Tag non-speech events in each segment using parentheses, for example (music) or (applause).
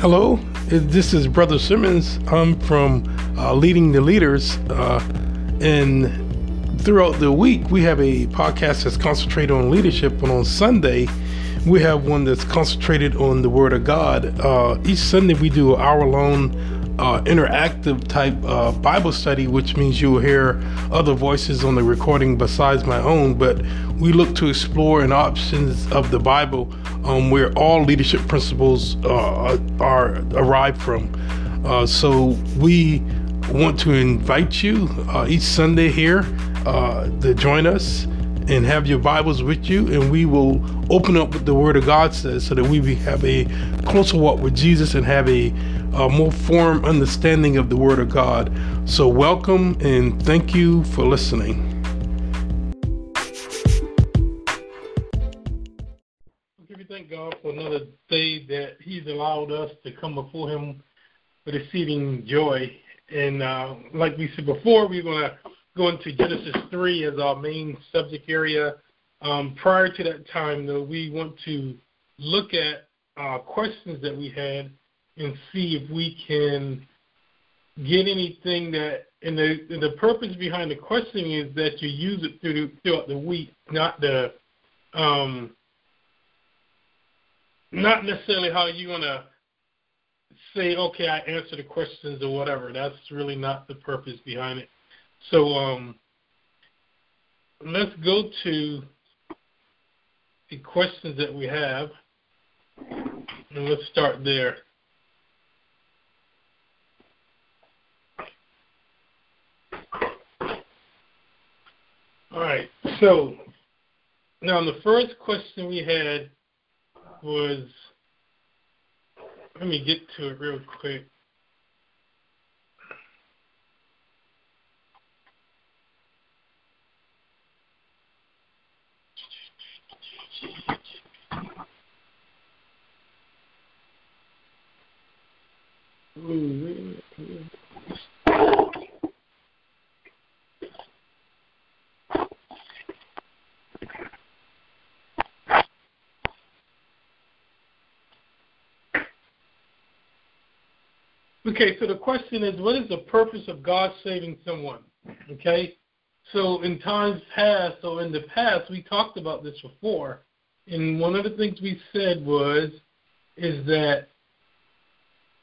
Hello, this is Brother Simmons. I'm from uh, Leading the Leaders. Uh, and throughout the week, we have a podcast that's concentrated on leadership. And on Sunday, we have one that's concentrated on the Word of God. Uh, each Sunday, we do an hour long uh, interactive type uh, Bible study, which means you will hear other voices on the recording besides my own. But we look to explore an options of the Bible um, where all leadership principles uh, are arrived from. Uh, so we want to invite you uh, each Sunday here uh, to join us and have your Bibles with you, and we will open up what the Word of God says so that we have a closer walk with Jesus and have a, a more formed understanding of the Word of God. So, welcome and thank you for listening. You thank God for another day that He's allowed us to come before Him with exceeding joy. And uh, like we said before, we're going to going to Genesis 3 as our main subject area. Um, prior to that time, though, we want to look at uh, questions that we had and see if we can get anything that and the the purpose behind the questioning is that you use it through throughout the week, not the um, not necessarily how you want to say, okay, I answer the questions or whatever. That's really not the purpose behind it. So um, let's go to the questions that we have, and let's start there. All right, so now the first question we had was, let me get to it real quick. Okay, so the question is, what is the purpose of God saving someone? Okay, so in times past, or in the past, we talked about this before, and one of the things we said was, is that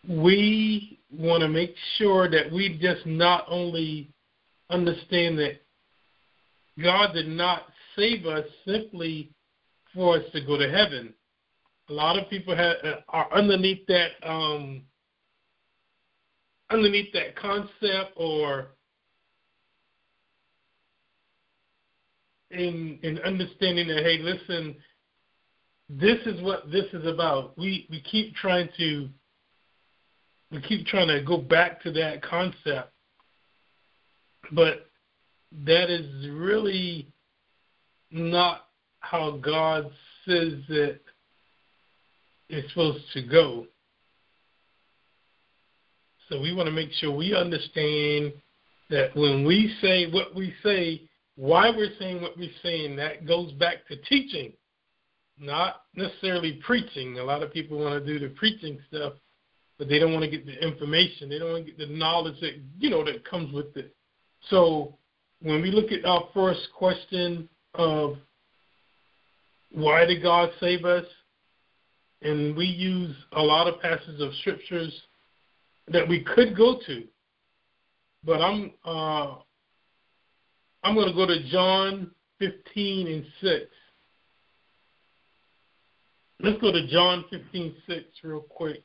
we want to make sure that we just not only understand that God did not save us simply for us to go to heaven. A lot of people have, are underneath that um, underneath that concept or in in understanding that hey listen this is what this is about we we keep trying to we keep trying to go back to that concept, but that is really not how God says it's supposed to go. So we want to make sure we understand that when we say what we say, why we're saying what we're saying, that goes back to teaching, not necessarily preaching. A lot of people want to do the preaching stuff but they don't want to get the information. They don't want to get the knowledge that you know that comes with it. So when we look at our first question of why did God save us, and we use a lot of passages of scriptures that we could go to, but I'm uh, I'm going to go to John 15 and 6. Let's go to John 15, 6 real quick.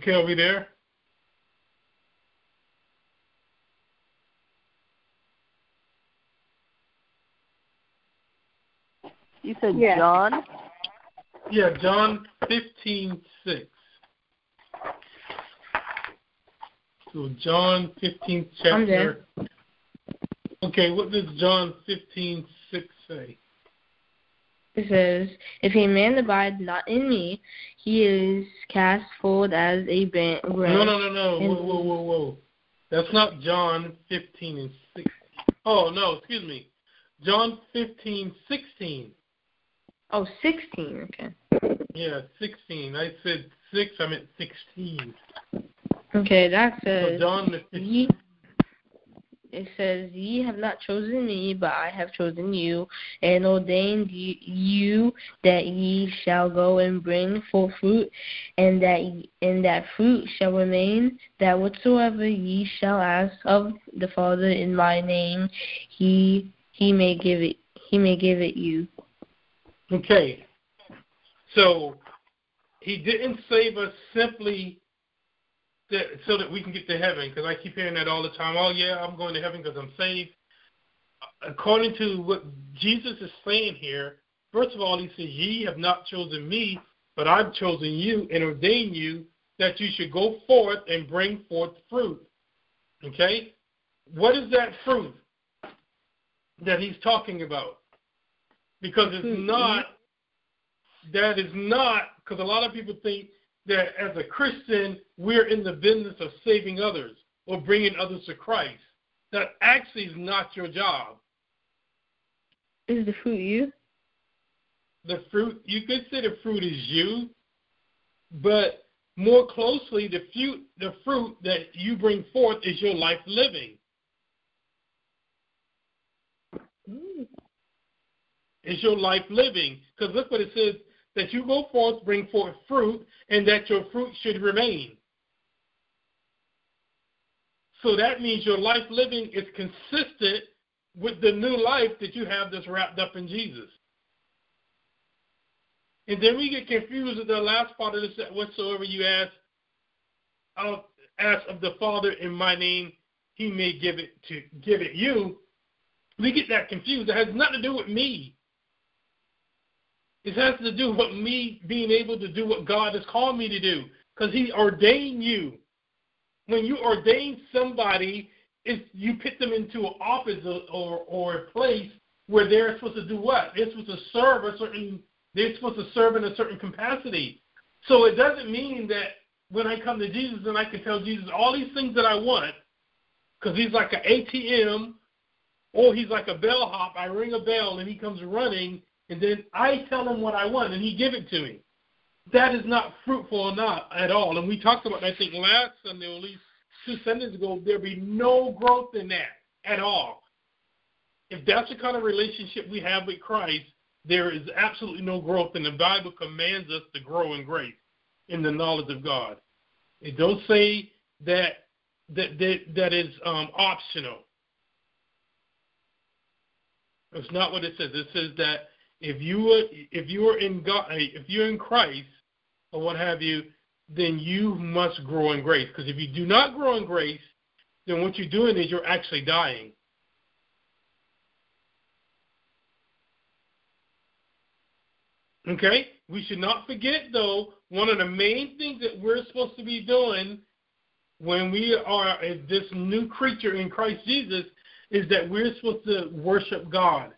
Okay, are there? You said yeah. John? Yeah, John fifteen six. So John fifteen chapter. Okay, what does John fifteen six say? It says, If a man abide not in me, he is cast forth as a branch. No, no, no, no. Whoa, whoa, whoa, whoa. That's not John 15 and 16. Oh, no, excuse me. John 15, 16. Oh, 16, okay. Yeah, 16. I said 6, I meant 16. Okay, that says. So John 15 it says, Ye have not chosen me, but I have chosen you, and ordained you that ye shall go and bring forth fruit, and that and that fruit shall remain, that whatsoever ye shall ask of the Father in my name, he he may give it he may give it you. Okay. So he didn't save us simply that, so that we can get to heaven. Because I keep hearing that all the time. Oh yeah, I'm going to heaven because I'm saved. According to what Jesus is saying here, first of all, he says, "Ye have not chosen me, but I've chosen you and ordained you that you should go forth and bring forth fruit." Okay, what is that fruit that he's talking about? Because it's hmm. not. That is not because a lot of people think that as a Christian, we're in the business of saving others or bringing others to Christ. That actually is not your job. Is the fruit you? The fruit, you could say the fruit is you, but more closely, the fruit, the fruit that you bring forth is your life living. Mm. It's your life living. Because look what it says that you go forth, bring forth fruit, and that your fruit should remain. So that means your life living is consistent with the new life that you have that's wrapped up in Jesus. And then we get confused with the last part of this whatsoever you ask, I'll ask of the Father in my name, he may give it to give it you. We get that confused. It has nothing to do with me. It has to do with me being able to do what God has called me to do. Because He ordained you. When you ordain somebody, it's, you put them into an office or, or, a place where they're supposed to do what? They're supposed to serve a certain. They're supposed to serve in a certain capacity. So it doesn't mean that when I come to Jesus and I can tell Jesus all these things that I want, because he's like an ATM or he's like a bellhop. I ring a bell and he comes running and then I tell him what I want, and he give it to me. That is not fruitful or not at all. And we talked about, I think, last Sunday, at least two Sundays ago, there be no growth in that at all. If that's the kind of relationship we have with Christ, there is absolutely no growth, and the Bible commands us to grow in grace, in the knowledge of God. It don't say that that that, that is um, optional. That's not what it says. It says that if you are if you are in God, if you're in Christ or what have you, then you must grow in grace. Because if you do not grow in grace, then what you're doing is you're actually dying. Okay? We should not forget, though, one of the main things that we're supposed to be doing when we are this new creature in Christ Jesus is that we're supposed to worship God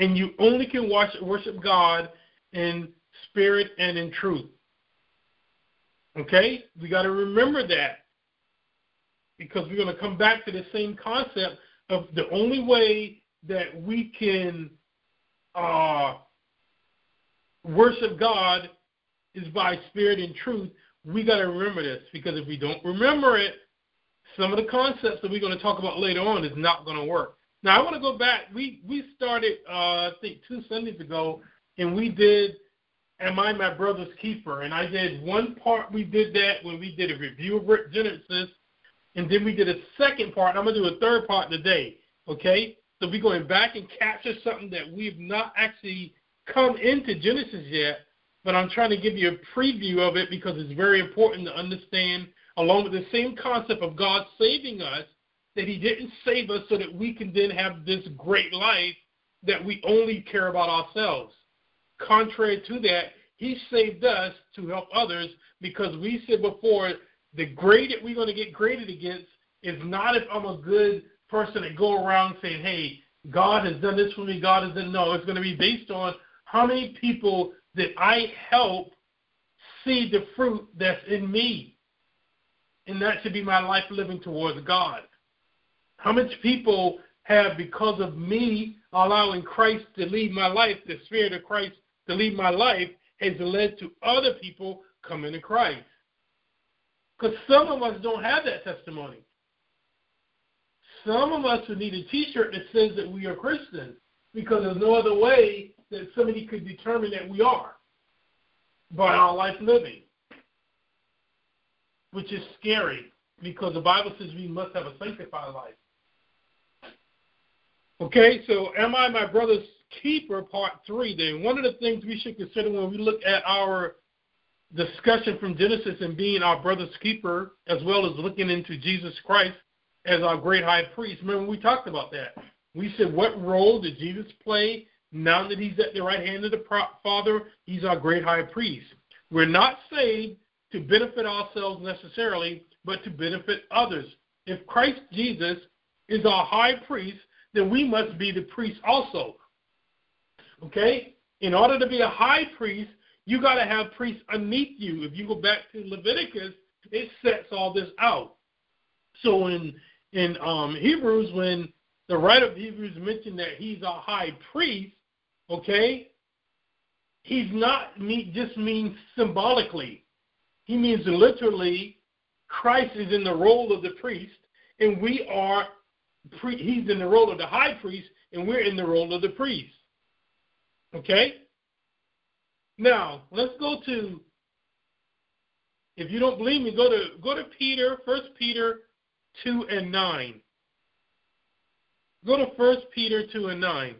and you only can worship God in spirit and in truth. Okay? We got to remember that because we're going to come back to the same concept of the only way that we can uh, worship God is by spirit and truth. We got to remember this because if we don't remember it, some of the concepts that we're going to talk about later on is not going to work. Now I want to go back. We we started uh, I think two Sundays ago, and we did "Am I My Brother's Keeper?" And I did one part. We did that when we did a review of Genesis, and then we did a second part. I'm gonna do a third part today. Okay, so we're going back and capture something that we've not actually come into Genesis yet, but I'm trying to give you a preview of it because it's very important to understand, along with the same concept of God saving us that he didn't save us so that we can then have this great life that we only care about ourselves. Contrary to that, he saved us to help others because we said before the grade that we're going to get graded against is not if I'm a good person that go around saying, hey, God has done this for me, God has done no. It's going to be based on how many people that I help see the fruit that's in me. And that should be my life living towards God. How much people have, because of me allowing Christ to lead my life, the Spirit of Christ to lead my life, has led to other people coming to Christ. Because some of us don't have that testimony. Some of us would need a T-shirt that says that we are Christians because there's no other way that somebody could determine that we are by our life living, which is scary because the Bible says we must have a sanctified life. Okay, so am I my brother's keeper? Part three. Then one of the things we should consider when we look at our discussion from Genesis and being our brother's keeper, as well as looking into Jesus Christ as our great high priest. Remember, we talked about that. We said, what role did Jesus play now that he's at the right hand of the Father? He's our great high priest. We're not saved to benefit ourselves necessarily, but to benefit others. If Christ Jesus is our high priest, then we must be the priest also. Okay? In order to be a high priest, you got to have priests underneath you. If you go back to Leviticus, it sets all this out. So in in um, Hebrews, when the writer of Hebrews mentioned that he's a high priest, okay, he's not me just means symbolically. He means literally Christ is in the role of the priest, and we are pre- he's in the role of the high priest, and we're in the role of the priest. Okay? Now, let's go to if you don't believe me, go to go to Peter, first Peter 2 and 9. Go to 1 Peter 2 and 9.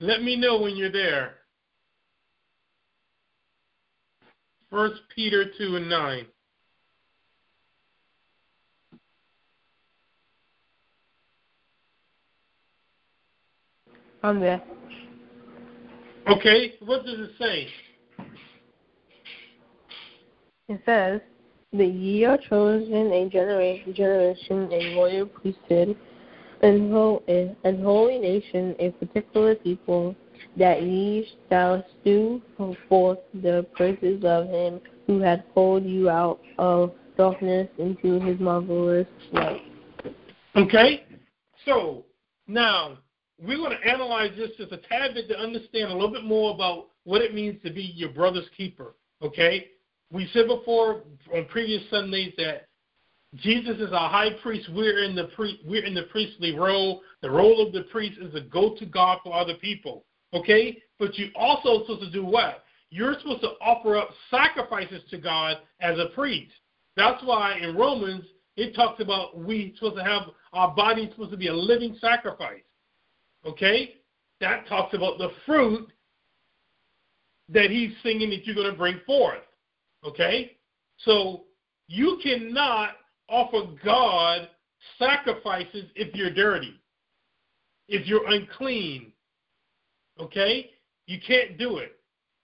Let me know when you're there. 1 Peter 2 and 9. I'm there. Okay, what does it say? It says, that ye are chosen a generation, generation a royal priesthood, and, holy nation, a particular people, that ye shall stew forth the praises of him who hath called you out of darkness into his marvelous light. Okay? So, now, we're going to analyze this just a tad bit to understand a little bit more about what it means to be your brother's keeper. Okay? we said before on previous Sundays that Jesus is our high priest. We're in the pre- we're in the priestly role. The role of the priest is to go to God for other people. Okay, but you also supposed to do what? You're supposed to offer up sacrifices to God as a priest. That's why in Romans it talks about we supposed to have our body supposed to be a living sacrifice. Okay, that talks about the fruit that he's singing that you're going to bring forth. Okay? So you cannot offer God sacrifices if you're dirty, if you're unclean. Okay? You can't do it.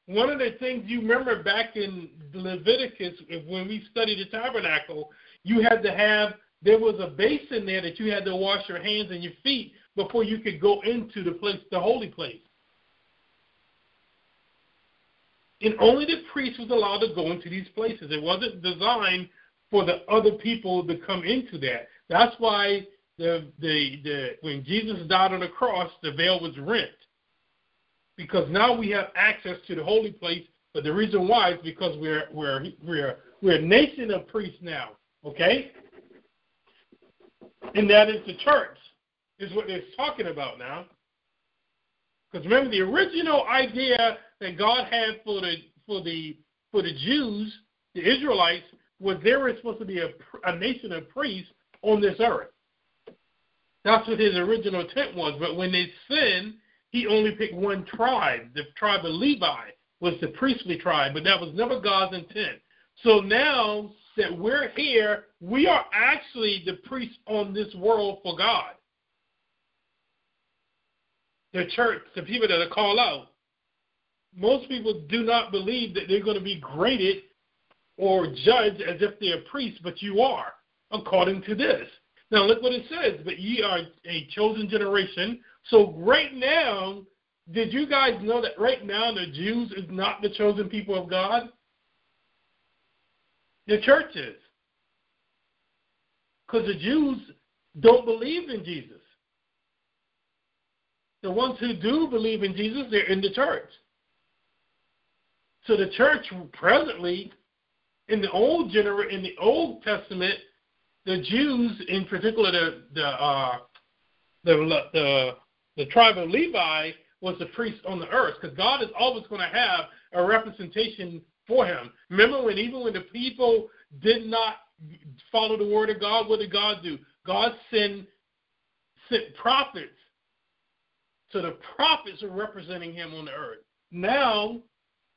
One of the things you remember back in Leviticus, when we studied the tabernacle, you had to have, there was a basin there that you had to wash your hands and your feet before you could go into the place, the holy place. and only the priest was allowed to go into these places. It wasn't designed for the other people to come into that. That's why the the the when Jesus died on the cross, the veil was rent. Because now we have access to the holy place, but the reason why is because we're we're we're we're a nation of priests now. Okay? And that is the church, is what they're talking about now. Because remember, the original idea that God had for the for the for the Jews, the Israelites, was they were supposed to be a, a nation of priests on this earth. That's what his original intent was. But when they sinned, he only picked one tribe. The tribe of Levi was the priestly tribe, but that was never God's intent. So now that we're here, we are actually the priests on this world for God the church, the people that are called out, most people do not believe that they're going to be graded or judged as if they're priests, but you are, according to this. Now look what it says. But ye are a chosen generation. So right now, did you guys know that right now the Jews is not the chosen people of God? The church is. Because the Jews don't believe in Jesus. The ones who do believe in Jesus, they're in the church. So the church presently, in the old gener- in the Old Testament, the Jews, in particular the the uh, the, the the tribe of Levi, was the priest on the earth because God is always going to have a representation for him. Remember when even when the people did not follow the word of God, what did God do? God sent sent prophets. So the prophets are representing him on the earth. Now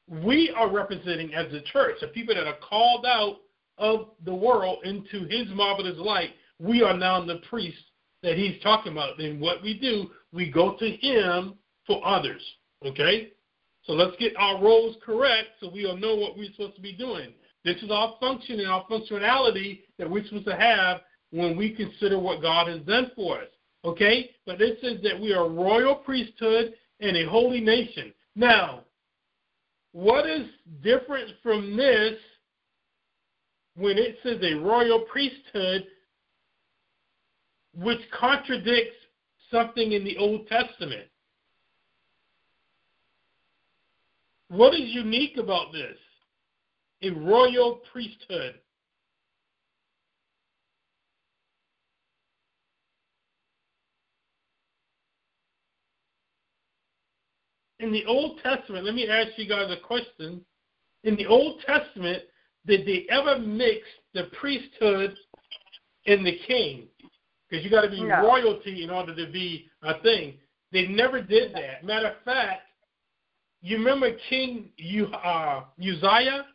we are representing as the church, the people that are called out of the world into his marvelous light, we are now the priests that he's talking about. Then what we do, we go to him for others. Okay? So let's get our roles correct so we'll know what we're supposed to be doing. This is our function and our functionality that we're supposed to have when we consider what God has done for us. Okay? But it says that we are a royal priesthood and a holy nation. Now, what is different from this when it says a royal priesthood, which contradicts something in the Old Testament? What is unique about this? A royal priesthood. In the Old Testament, let me ask you guys a question. In the Old Testament, did they ever mix the priesthood and the king? Because you got to be no. royalty in order to be a thing. They never did that. Matter of fact, you remember King U, uh, Uzziah?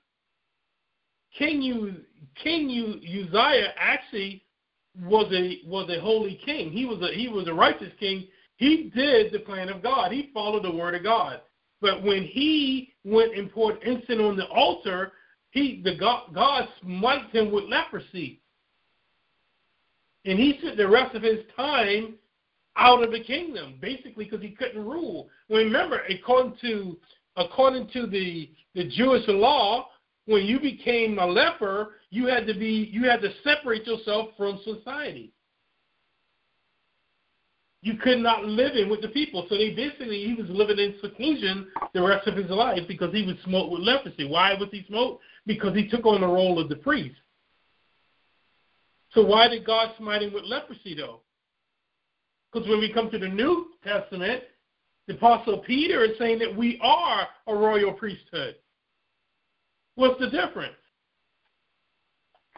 King U, King U, Uzziah actually was a was a holy king. He was a he was a righteous king. He did the plan of God. He followed the word of God. But when he went and poured incense on the altar, he the God, God smite him with leprosy. And he spent the rest of his time out of the kingdom, basically because he couldn't rule. Remember, according to according to the the Jewish law, when you became a leper, you had to be you had to separate yourself from society. You could not live in with the people. So they basically he was living in seclusion the rest of his life because he was smoked with leprosy. Why was he smoked? Because he took on the role of the priest. So why did God smite him with leprosy though? Because when we come to the New Testament, the Apostle Peter is saying that we are a royal priesthood. What's the difference?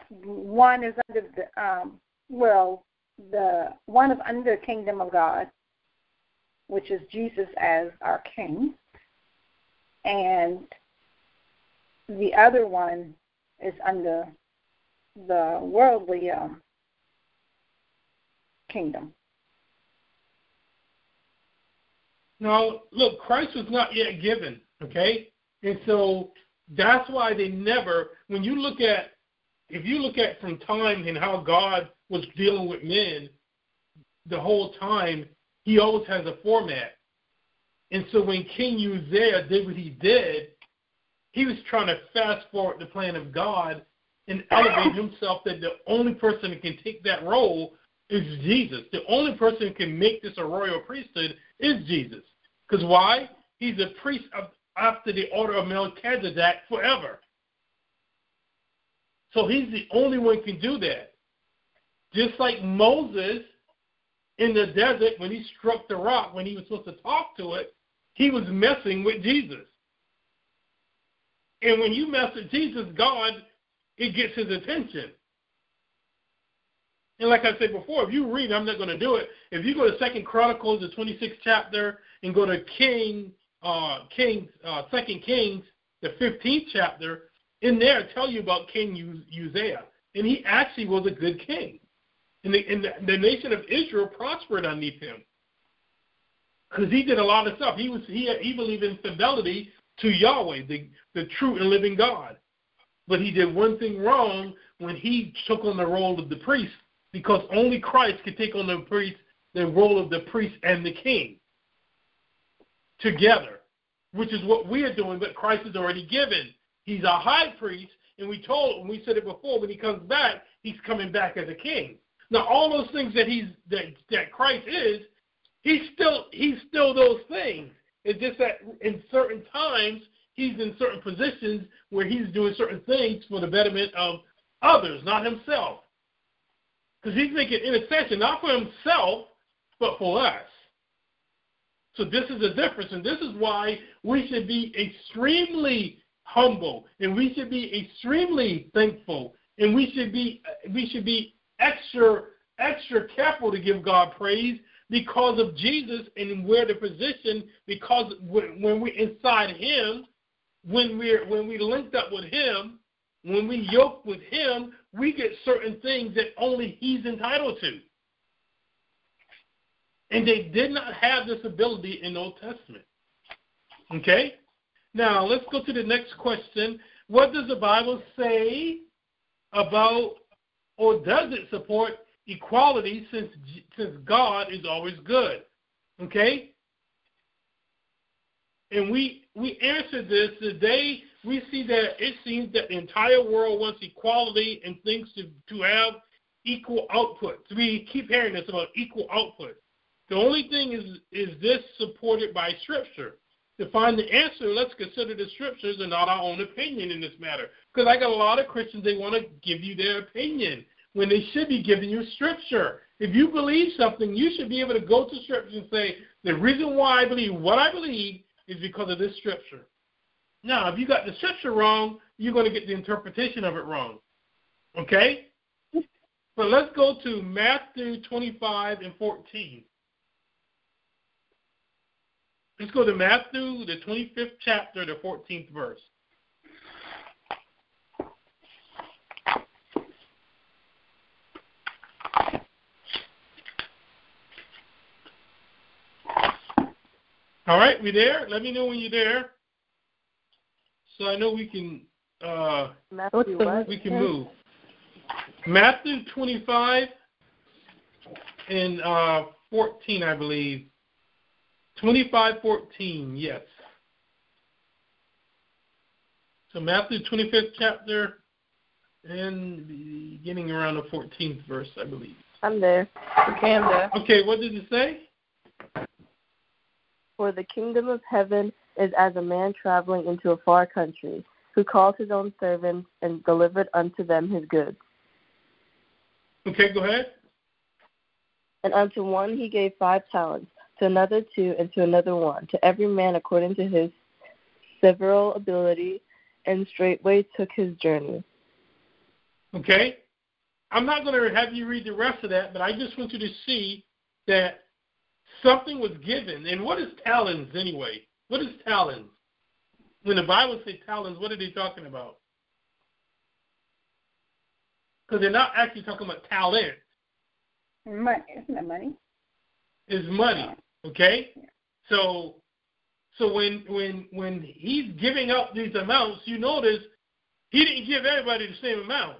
One is under the um, well, the one is under kingdom of God, which is Jesus as our King, and the other one is under the worldly um, kingdom. Now, look, Christ was not yet given, okay? And so that's why they never, when you look at, if you look at from time and how God was dealing with men the whole time, he always has a format. And so when King Uzziah did what he did, he was trying to fast forward the plan of God and elevate himself that the only person that can take that role is Jesus. The only person who can make this a royal priesthood is Jesus. Because why? He's a priest of, after the order of Melchizedek forever. So he's the only one can do that. Just like Moses in the desert when he struck the rock, when he was supposed to talk to it, he was messing with Jesus. And when you mess with Jesus, God, it gets his attention. And like I said before, if you read, I'm not going to do it. If you go to Second Chronicles, the 26th chapter, and go to King, uh, King, uh, Second Kings, the 15th chapter, in there tell you about King Uzziah, and he actually was a good king, and the, and the, the nation of Israel prospered underneath him because he did a lot of stuff. He was he he believed in fidelity to Yahweh, the the true and living God, but he did one thing wrong when he took on the role of the priest because only Christ can take on the priest, the role of the priest and the king together, which is what we are doing, but Christ is already given. He's a high priest, and we told, and we said it before, when he comes back, he's coming back as a king. Now, all those things that he's that that Christ is, he's still he's still those things. It's just that in certain times he's in certain positions where he's doing certain things for the betterment of others, not himself. Because he's making intercession not for himself, but for us. So this is the difference, and this is why we should be extremely humble, and we should be extremely thankful, and we should be we should be extra extra careful to give God praise because of Jesus and we're the position because when we're inside Him, when we're when we linked up with Him, when we yoke with Him, we get certain things that only He's entitled to. And they did not have this ability in the Old Testament. Okay? Now, let's go to the next question. What does the Bible say about, or does it support equality since, since God is always good? Okay? And we, we answered this today. We see that it seems that the entire world wants equality and thinks to, to have equal output. So we keep hearing this about equal output. The only thing is, is this supported by Scripture? To find the answer, let's consider the Scriptures and not our own opinion in this matter. Because I got a lot of Christians, they want to give you their opinion when they should be giving you Scripture. If you believe something, you should be able to go to Scripture and say, the reason why I believe what I believe is because of this Scripture. Now, if you got the Scripture wrong, you're going to get the interpretation of it wrong. Okay? But let's go to Matthew 25 and 14. Let's go to Matthew, the 25th chapter, the 14th verse. All right, we there? Let me know when you're there. So I know we can uh Matthew, we can move. Matthew 25 and uh 14, I believe. 25:14, yes. So Matthew 25th chapter and beginning around the 14th verse, I believe. I'm there. Okay, I'm there. Okay, what did it say? For the kingdom of heaven is as a man traveling into a far country, who called his own servants and delivered unto them his goods. Okay, go ahead. And unto one he gave five talents to another two, and to another one, to every man according to his several ability, and straightway took his journey. Okay? I'm not going to have you read the rest of that, but I just want you to see that something was given. And what is talents anyway? What is talents? When the Bible says talents, what are they talking about? Because they're not actually talking about talent. Money, isn't that money? It's money. Okay? So so when when when he's giving out these amounts, you notice he didn't give everybody the same amount.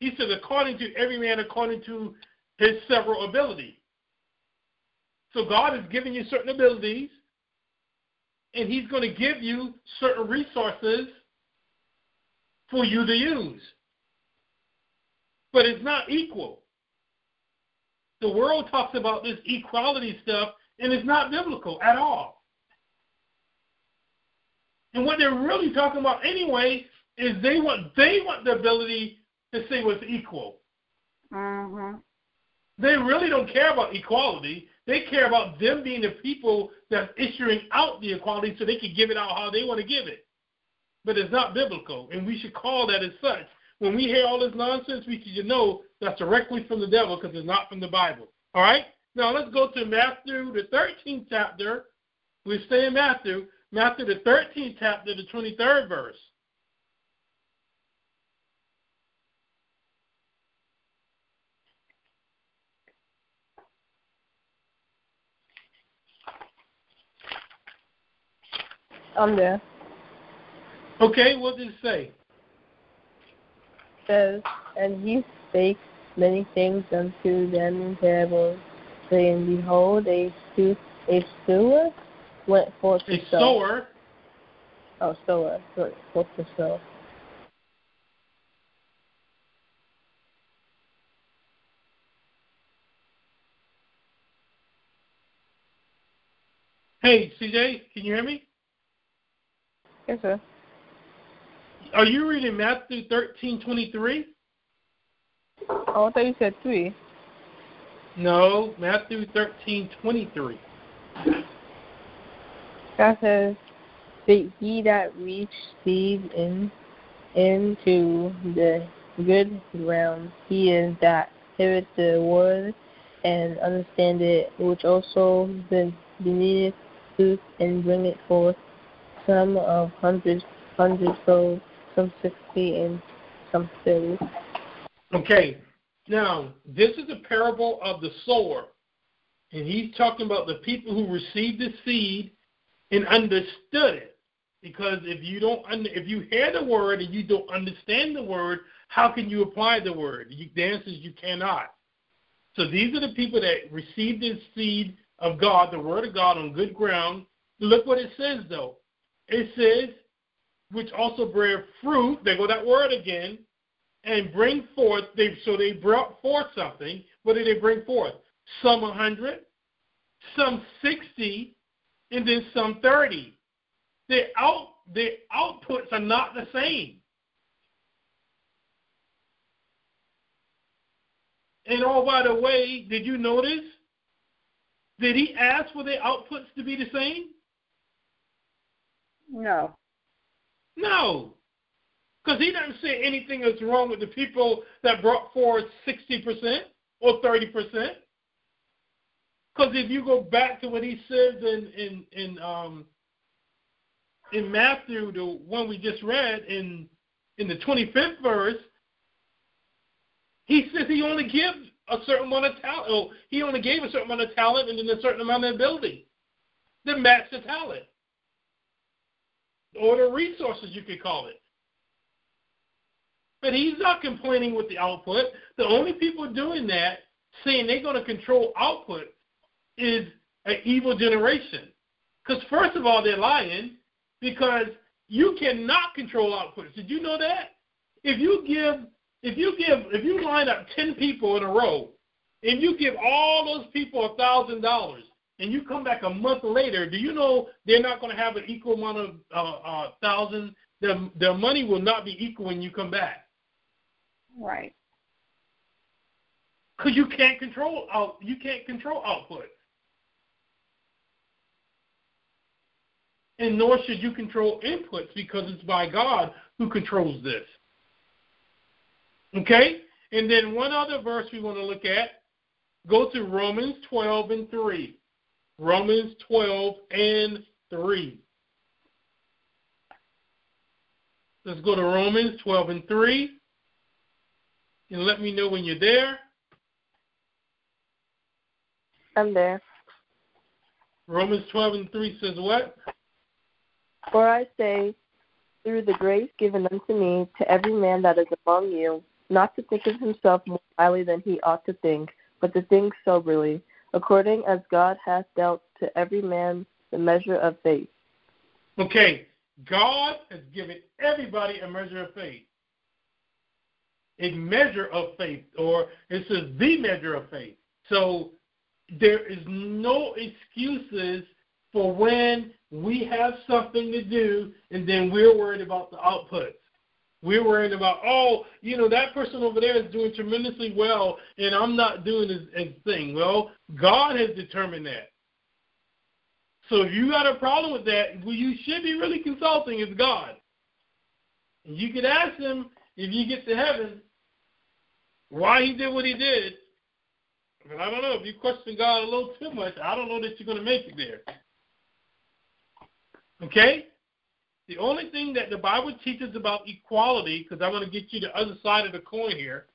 He said according to every man according to his several ability. So God is giving you certain abilities and he's going to give you certain resources for you to use. But it's not equal the world talks about this equality stuff, and it's not biblical at all. And what they're really talking about anyway is they want they want the ability to say what's equal. Mm-hmm. They really don't care about equality. They care about them being the people that's issuing out the equality so they can give it out how they want to give it. But it's not biblical, and we should call that as such. When we hear all this nonsense, we should know that's directly from the devil because it's not from the Bible. All right? Now let's go to Matthew, the 13th chapter. We stay in Matthew. Matthew, the 13th chapter, the 23rd verse. I'm there. Okay, what did it say? Says, and he spake many things unto them in parables, saying, Behold, a, stu- a sower went forth to A sow. sower. Oh, sower went forth to sow. Hey, CJ, can you hear me? Yes, sir. Are you reading Matthew thirteen twenty three? Oh, I thought you said three. No, Matthew thirteen twenty three. God says, that he that received in into the good ground, he is that heareth the word and understand it, which also the beneath truth and bring it forth, some of hundreds hundredfold, some sixty and some thirty. Okay, now this is a parable of the sower, and he's talking about the people who received the seed and understood it. Because if you don't, if you hear the word and you don't understand the word, how can you apply the word? You, the answer is you cannot. So these are the people that received the seed of God, the word of God, on good ground. Look what it says though. It says, which also bear fruit. There go that word again and bring forth. They so they brought forth something. What did they bring forth? Some a hundred, some sixty, and then some thirty. The out the outputs are not the same. And oh, by the way, did you notice? Did he ask for the outputs to be the same? No. No. Because he doesn't say anything is wrong with the people that brought forward 60% or 30%. Because if you go back to what he says in in in um in Matthew, the one we just read in in the 25th verse, he says he only gives a certain amount of talent. Oh, he only gave a certain amount of talent and then a certain amount of ability that match the talent or the resources, you could call it. But he's not complaining with the output. The only people doing that, saying they're going to control output, is an evil generation. Because first of all, they're lying because you cannot control outputs. Did you know that? If you give, if you give, if you line up ten people in a row, and you give all those people a thousand dollars, and you come back a month later, do you know they're not going to have an equal amount of uh, uh, thousand? Their their money will not be equal when you come back. Right. Because you can't control out, you can't control output, and nor should you control inputs because it's by God who controls this. Okay, and then one other verse we want to look at. Go to Romans 12 and 3. Romans 12 and 3. Let's go to Romans 12 and 3. And let me know when you're there. I'm there. Romans 12 and 3 says what? For I say, through the grace given unto me, to every man that is among you, not to think of himself more highly than he ought to think, but to think soberly, according as God hath dealt to every man the measure of faith. Okay, God has given everybody a measure of faith. A measure of faith, or it says the measure of faith. So there is no excuses for when we have something to do and then we're worried about the outputs. We're worried about, oh, you know, that person over there is doing tremendously well and I'm not doing his, his thing. Well, God has determined that. So if you got a problem with that, who you should be really consulting is God. And you could ask him if you get to heaven why he did what he did. But I don't know if you question God a little too much. I don't know that you're going to make it there. Okay? The only thing that the Bible teaches about equality, because I want to get you the other side of the coin here,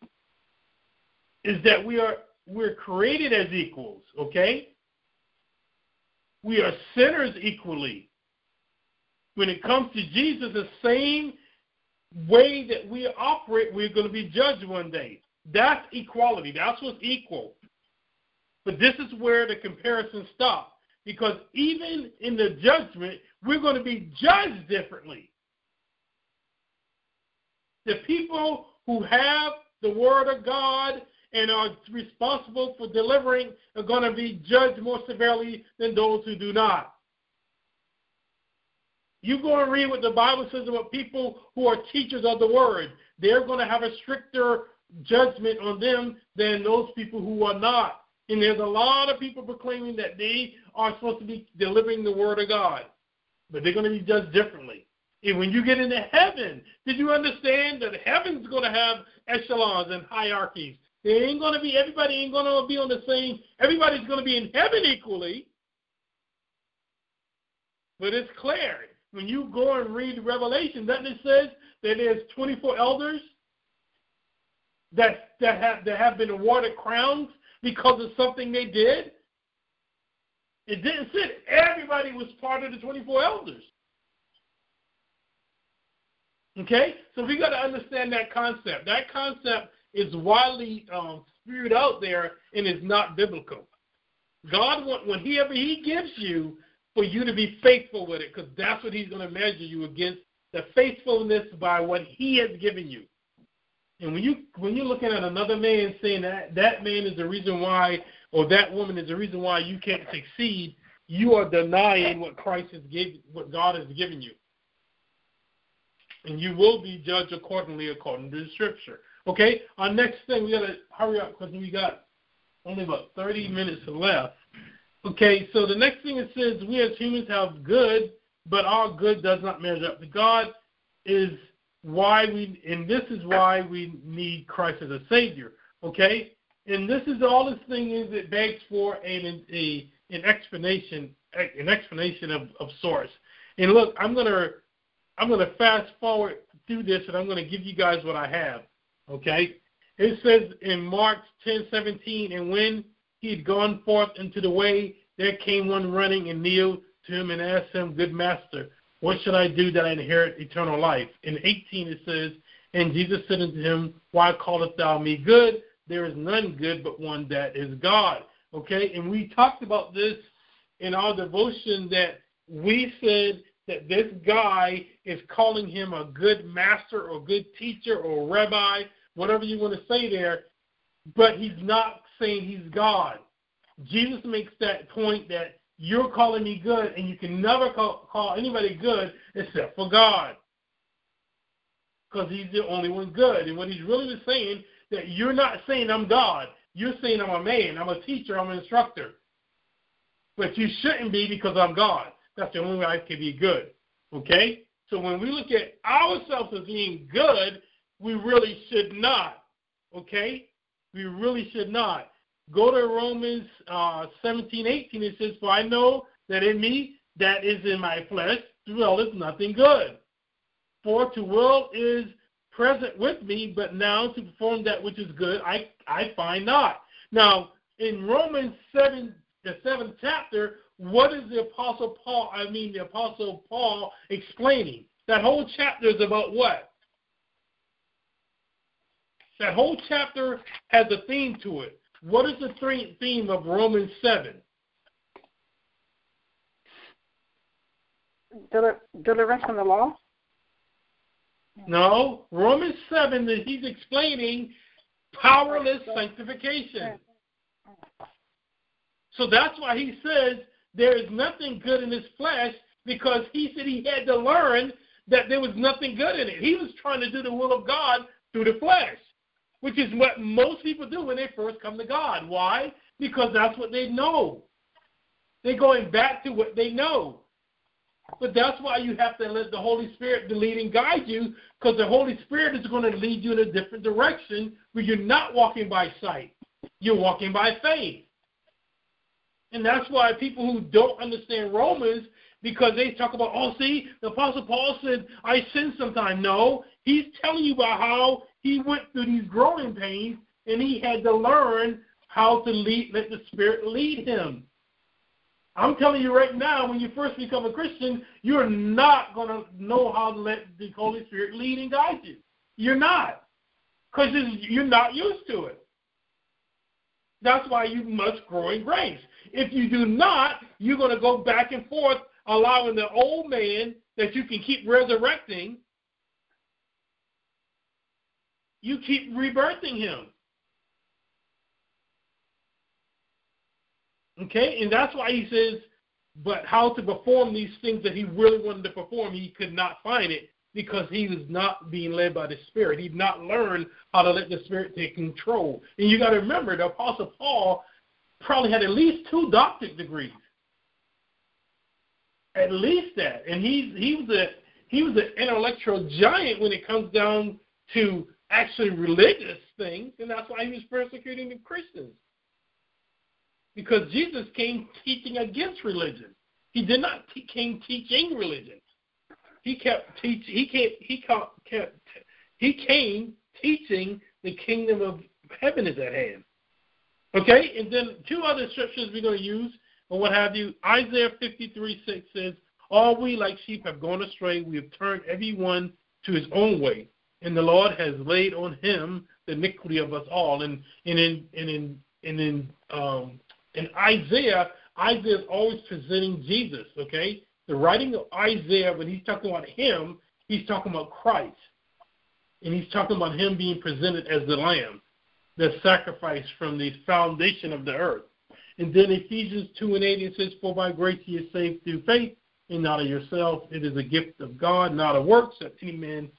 is that we are we're created as equals. Okay? We are sinners equally. When it comes to Jesus, the same way that we operate, we're going to be judged one day. That's equality. That's what's equal. But this is where the comparison stops. Because even in the judgment, we're going to be judged differently. The people who have the Word of God and are responsible for delivering are going to be judged more severely than those who do not. You go and read what the Bible says about people who are teachers of the Word. They're going to have a stricter judgment on them than those people who are not. And there's a lot of people proclaiming that they are supposed to be delivering the Word of God, but they're going to be judged differently. And when you get into heaven, did you understand that heaven's going to have echelons and hierarchies? They ain't going to be everybody ain't going to be on the same. Everybody's going to be in heaven equally. But it's clear when you go and read Revelation, that it says that there's 24 elders that that have that have been awarded crowns because of something they did. It didn't say everybody was part of the 24 elders. Okay, so we got to understand that concept. That concept is widely um, spewed out there and is not biblical. God, when He ever He gives you for you to be faithful with it, because that's what He's going to measure you against the faithfulness by what He has given you. And when you when you're looking at another man saying that that man is the reason why, or that woman is the reason why you can't succeed, you are denying what Christ has given, what God has given you, and you will be judged accordingly according to the Scripture. Okay, our next thing we gotta hurry up because we got only about 30 minutes left. Okay, so the next thing it says we as humans have good, but our good does not measure up to God. Is why we and this is why we need Christ as a Savior. Okay, and this is all this thing is it begs for an a an explanation an explanation of, of sorts. And look, I'm gonna I'm gonna fast forward through this, and I'm gonna give you guys what I have. Okay, it says in Mark 10:17, and when he had gone forth into the way, there came one running and kneeled to him and asked him, Good master, what should I do that I inherit eternal life? In 18 it says, And Jesus said unto him, Why callest thou me good? There is none good but one that is God. Okay, and we talked about this in our devotion that we said that this guy is calling him a good master or good teacher or rabbi, whatever you want to say there, but he's not saying he's God. Jesus makes that point that you're calling me good, and you can never call, call anybody good except for God. Because he's the only one good. And what he's really saying that you're not saying I'm God. You're saying I'm a man, I'm a teacher, I'm an instructor. But you shouldn't be because I'm God. That's the only way I can be good. Okay? So when we look at ourselves as being good, we really should not. Okay? We really should not. Go to Romans uh, 17, 18. It says, For I know that in me, that is in my flesh, dwelleth nothing good. For to will is present with me, but now to perform that which is good, I, I find not. Now, in Romans 7, the seventh chapter, what is the Apostle Paul, I mean, the Apostle Paul explaining? That whole chapter is about what? That whole chapter has a theme to it. What is the theme of Romans 7? Deliverance from the law? No, Romans 7, that he's explaining powerless sanctification. So that's why he says there is nothing good in his flesh because he said he had to learn that there was nothing good in it. He was trying to do the will of God through the flesh which is what most people do when they first come to God. Why? Because that's what they know. They're going back to what they know. But that's why you have to let the Holy Spirit lead and guide you, because the Holy Spirit is going to lead you in a different direction where you're not walking by sight. You're walking by faith. And that's why people who don't understand Romans, because they talk about, oh, see, the Apostle Paul said, I sin sometimes. No, he's telling you about how he went through these growing pains and he had to learn how to lead, let the Spirit lead him. I'm telling you right now, when you first become a Christian, you're not going to know how to let the Holy Spirit lead and guide you. You're not. because you're not used to it. That's why you must grow in grace. If you do not, you're going to go back and forth, allowing the old man that you can keep resurrecting, you keep rebirthing him. Okay? And that's why he says, but how to perform these things that he really wanted to perform, he could not find it because he was not being led by the Spirit. He'd not learned how to let the Spirit take control. And you got to remember, the Apostle Paul probably had at least two doctorate degrees. At least that, and he's he was a he was an intellectual giant when it comes down to actually religious things, and that's why he was persecuting the Christians. Because Jesus came teaching against religion. He did not te- came teaching religion. He kept teach. He kept he kept, he came teaching the kingdom of heaven is at hand. Okay, and then two other scriptures we're going to use or what have you. Isaiah 53 6 says, All we like sheep have gone astray. We have turned every one to his own way. And the Lord has laid on him the iniquity of us all. And, and in and in and in um, in Isaiah, Isaiah is always presenting Jesus, okay? The writing of Isaiah, when he's talking about him, he's talking about Christ. And he's talking about him being presented as the lamb, the sacrifice from the foundation of the earth. And then Ephesians 2 and 8, it says, For by grace ye are saved through faith, and not of yourself. It is a gift of God, not of works, that any man,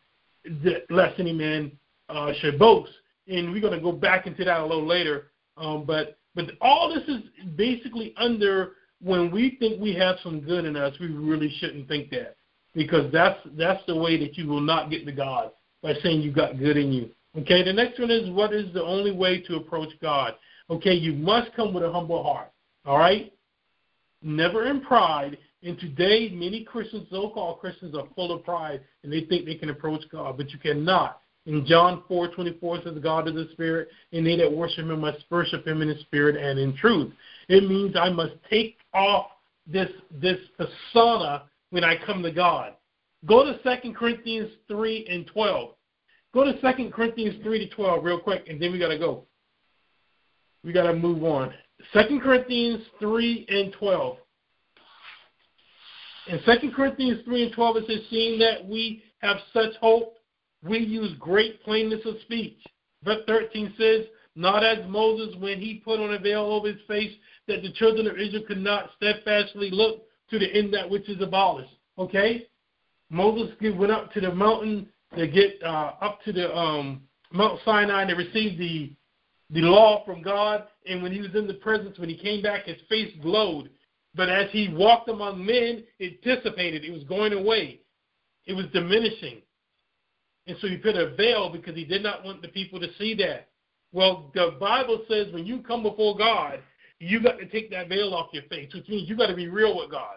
lest any man uh, should boast. And we're going to go back into that a little later. Um, but but all this is basically under when we think we have some good in us, we really shouldn't think that because that's that's the way that you will not get to God by saying you got good in you. Okay, the next one is what is the only way to approach God? Okay, you must come with a humble heart. All right? Never in pride. And today, many Christians, so called Christians, are full of pride and they think they can approach God, but you cannot. In John 4 24 says, God is a spirit, and they that worship him must worship him in the spirit and in truth. It means I must take off this this persona when I come to God. Go to 2 Corinthians 3 and 12. Go to 2 Corinthians 3 to 12 real quick, and then we got to go. We got to move on. 2 Corinthians 3 and 12. In 2 Corinthians 3 and 12, it says, Seeing that we have such hope, we use great plainness of speech. Verse 13 says, Not as Moses when he put on a veil over his face, that the children of Israel could not steadfastly look to the end that which is abolished. Okay? Moses went up to the mountain to get uh, up to the um, Mount Sinai to receive the the law from God. And when he was in the presence, when he came back, his face glowed. But as he walked among men, it dissipated. It was going away. It was diminishing. And so he put a veil because he did not want the people to see that. Well, the Bible says when you come before God, you got to take that veil off your face, which means you got to be real with God.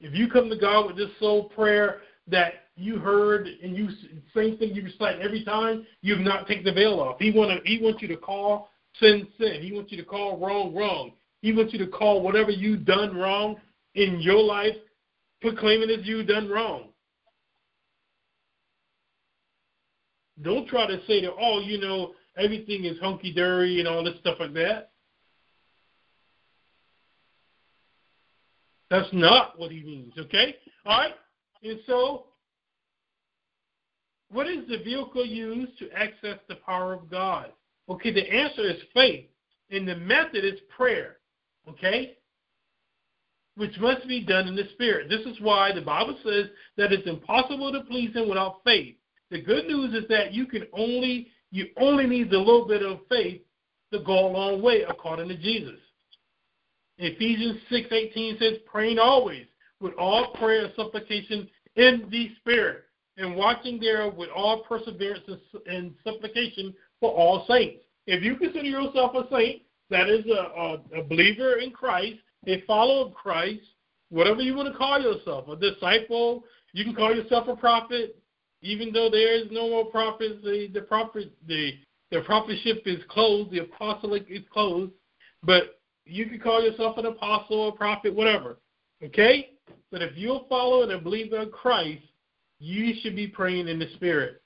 If you come to God with this soul prayer that you heard and you same thing you recite every time, you've not taken the veil off. He want to, he wants you to call sin sin. He wants you to call wrong wrong. He wants you to call whatever you done wrong in your life, proclaiming as you done wrong. Don't try to say that, oh, you know, everything is hunky dory and all this stuff like that. That's not what he means, okay? All right? And so, what is the vehicle used to access the power of God? Okay, the answer is faith, and the method is prayer, okay? Which must be done in the Spirit. This is why the Bible says that it's impossible to please Him without faith. The good news is that you can only you only need a little bit of faith to go a long way, according to Jesus. Ephesians six eighteen says, "Praying always with all prayer and supplication in the Spirit, and watching there with all perseverance and supplication for all saints." If you consider yourself a saint, that is a, a, a believer in Christ, a follower of Christ, whatever you want to call yourself, a disciple, you can call yourself a prophet, even though there is no more prophets, the, the prophet the the prophetship is closed, the apostolic is closed, but you can call yourself an apostle, or a prophet, whatever. Okay? But if you're following and believing in Christ, you should be praying in the spirit.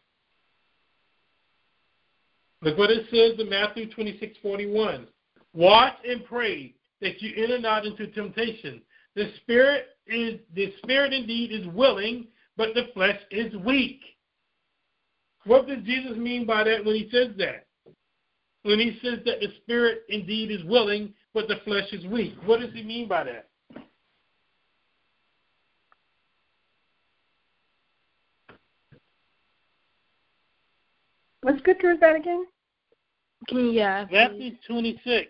Look what it says in Matthew 26, 41. Watch and pray that you enter not into temptation. The spirit is the spirit indeed is willing, but the flesh is weak. What does Jesus mean by that when he says that? When he says that the spirit indeed is willing, but the flesh is weak. What does he mean by that? What scripture is that again? Yeah. Matthew 26.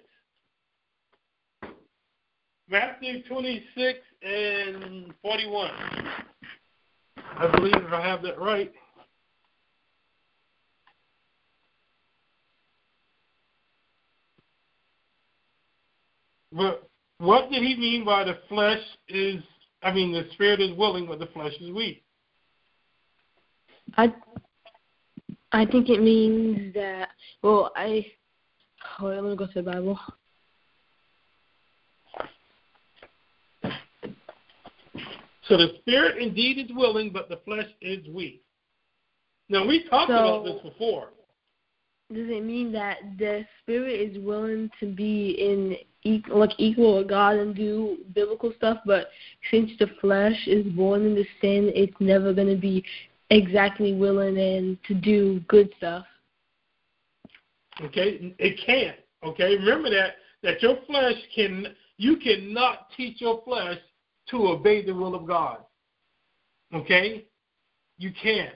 Matthew 26 and 41. I believe if I have that right. But what did he mean by the flesh is, I mean, the spirit is willing, but the flesh is weak? I I think it means that. Well, I. Hold on, let me go to the Bible. So the spirit indeed is willing, but the flesh is weak. Now we talked So- about this before. Does it mean that the spirit is willing to be in like equal with God and do biblical stuff, but since the flesh is born into sin, it's never going to be exactly willing and to do good stuff. Okay, it can't. Okay, remember that that your flesh can you cannot teach your flesh to obey the will of God. Okay, you can't.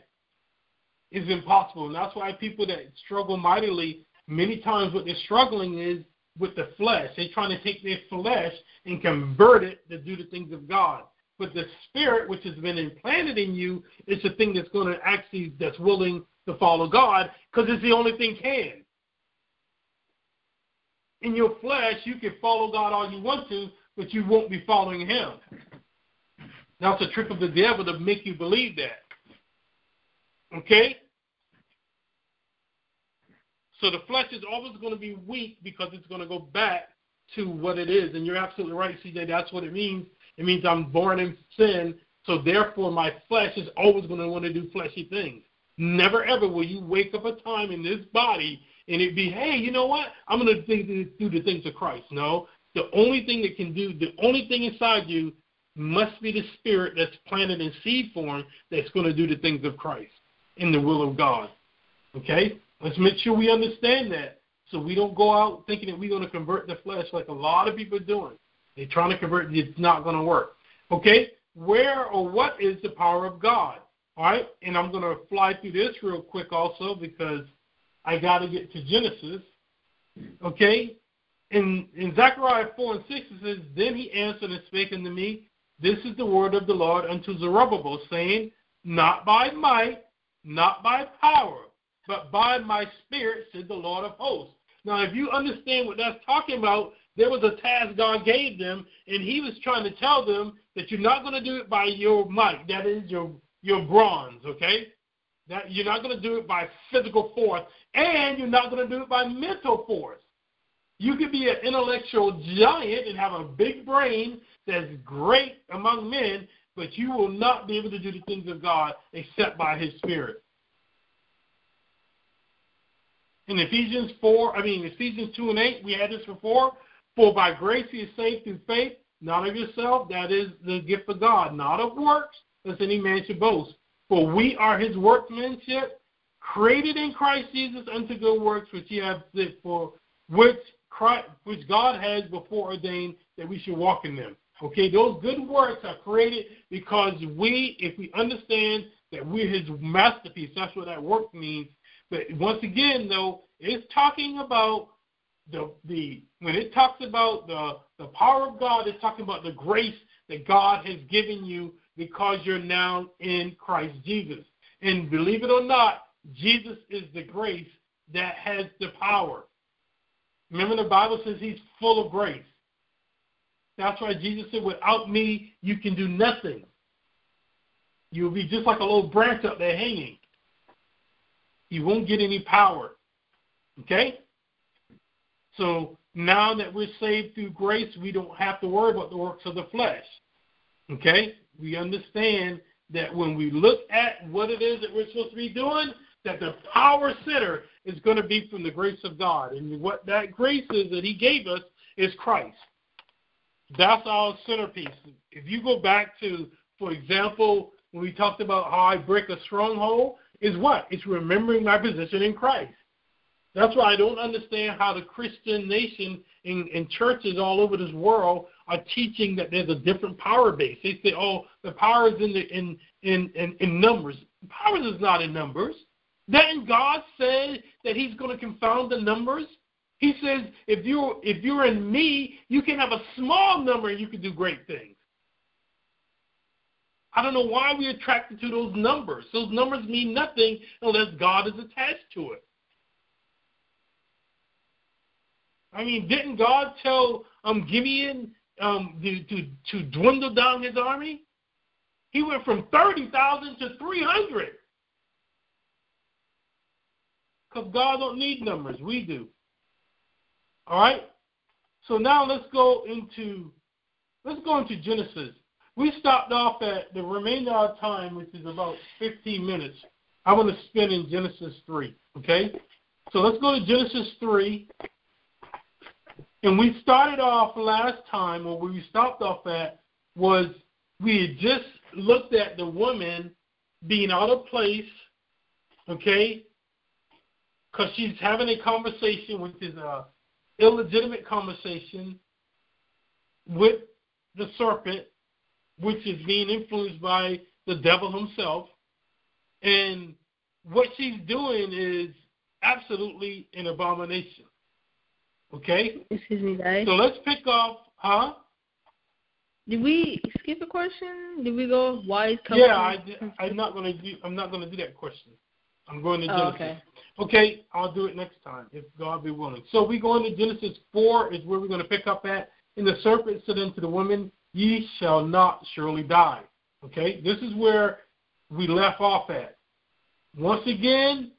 It's impossible, and that's why people that struggle mightily many times what they're struggling is with the flesh. They're trying to take their flesh and convert it to do the things of God. But the spirit, which has been implanted in you, is the thing that's going to actually that's willing to follow God because it's the only thing can in your flesh, you can follow God all you want to, but you won't be following Him. That's a trick of the devil to make you believe that. Okay? So the flesh is always going to be weak because it's going to go back to what it is. And you're absolutely right, CJ. That's what it means. It means I'm born in sin, so therefore my flesh is always going to want to do fleshy things. Never ever will you wake up a time in this body and it be, hey, you know what? I'm going to do the things of Christ. No, the only thing that can do, the only thing inside you must be the spirit that's planted in seed form that's going to do the things of Christ in the will of God. Okay? Let's make sure we understand that so we don't go out thinking that we're going to convert the flesh like a lot of people are doing. They're trying to convert, it's not going to work. Okay? Where or what is the power of God? All right? And I'm going to fly through this real quick also because I got to get to Genesis. Okay? In, in Zechariah 4 and 6, it says, Then he answered and spake unto me, This is the word of the Lord unto Zerubbabel, saying, Not by might, not by power, but by my spirit, said the Lord of hosts. Now, if you understand what that's talking about, there was a task God gave them, and He was trying to tell them that you're not going to do it by your might, that is your your bronze, okay? That you're not going to do it by physical force, and you're not going to do it by mental force. You could be an intellectual giant and have a big brain that's great among men, but you will not be able to do the things of God except by His Spirit. In Ephesians 4, I mean, Ephesians 2 and 8, we had this before. For by grace he is saved through faith, not of yourself. That is the gift of God, not of works, lest any man should boast. For we are his workmanship, created in Christ Jesus unto good works, which he hath for which Christ, which God has before ordained that we should walk in them. Okay, those good works are created because we, if we understand that we're his masterpiece, that's what that work means. But once again, though, it's talking about the the when it talks about the the power of God, it's talking about the grace that God has given you because you're now in Christ Jesus. And believe it or not, Jesus is the grace that has the power. Remember the Bible says he's full of grace. That's why Jesus said, without me, you can do nothing. You'll be just like a little branch up there hanging. You won't get any power. Okay? So now that we're saved through grace, we don't have to worry about the works of the flesh. Okay? We understand that when we look at what it is that we're supposed to be doing, that the power center is going to be from the grace of God. And what that grace is that He gave us is Christ. That's our centerpiece. If you go back to, for example, when we talked about how I break a stronghold, is what? It's remembering my position in Christ. That's why I don't understand how the Christian nation in churches all over this world are teaching that there's a different power base. They say, "Oh, the power is in the in in in, in numbers." Power is not in numbers. Then God said that He's going to confound the numbers. He says, "If you're if you're in Me, you can have a small number and you can do great things." I don't know why we're attracted to those numbers. Those numbers mean nothing unless God is attached to it. I mean, didn't God tell um, Gideon um, to, to, to dwindle down his army? He went from 30,000 to 300. Because God don't need numbers. We do. All right? So now let's go into let's go into Genesis. We stopped off at the remainder of time, which is about 15 minutes. I want to spend in Genesis 3. Okay? So let's go to Genesis 3. And we started off last time, or where we stopped off at, was we had just looked at the woman being out of place, okay, because she's having a conversation, which is a illegitimate conversation with the serpent, which is being influenced by the devil himself. And what she's doing is absolutely an abomination. Okay? Excuse me, guys. So let's pick off, huh? Did we skip a question? Did we go why is? Yeah, I, I'm not gonna do. I'm not gonna do that question. I'm going to Oh, okay. Okay, I'll do it next time if God be willing. So we go into Genesis four is where we're going to pick up at. And the serpent said unto the woman, Ye shall not surely die. Okay, this is where we left off at. Once again,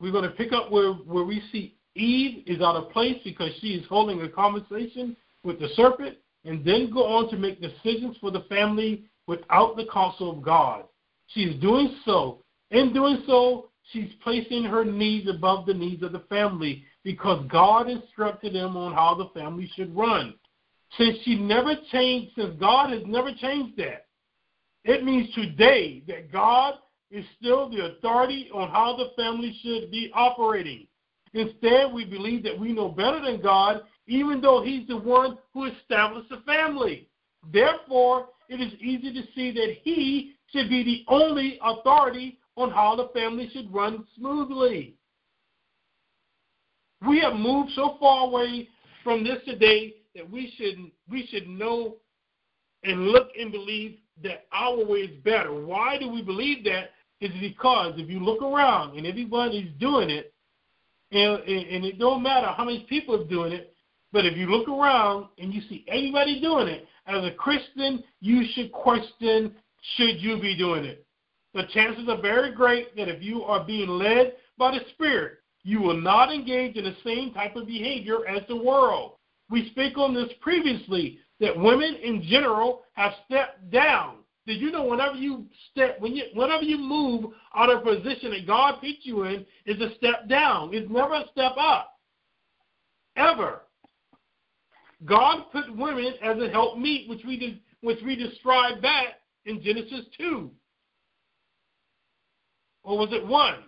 we're going to pick up where where we see Eve is out of place because she is holding a conversation with the serpent, and then go on to make decisions for the family without the counsel of God. She is doing so. In doing so, she's placing her needs above the needs of the family because God instructed them on how the family should run. Since she never changed, since God has never changed that, it means today that God is still the authority on how the family should be operating. Instead, we believe that we know better than God, even though He's the one who established the family. Therefore, it is easy to see that He should be the only authority on how the family should run smoothly. We have moved so far away from this today that we should we should know and look and believe that our way is better. Why do we believe that? Is because if you look around and everybody's doing it, and, and it don't matter how many people are doing it, but if you look around and you see everybody doing it, as a Christian, you should question should you be doing it. The chances are very great that if you are being led by the Spirit, you will not engage in the same type of behavior as the world. We speak on this previously that women in general have stepped down. Did you know whenever you step when you whenever you move out of a position that God put you in is a step down. It's never a step up. Ever. God put women as a helpmeet, which we did, which we described that in Genesis two. Or was it one?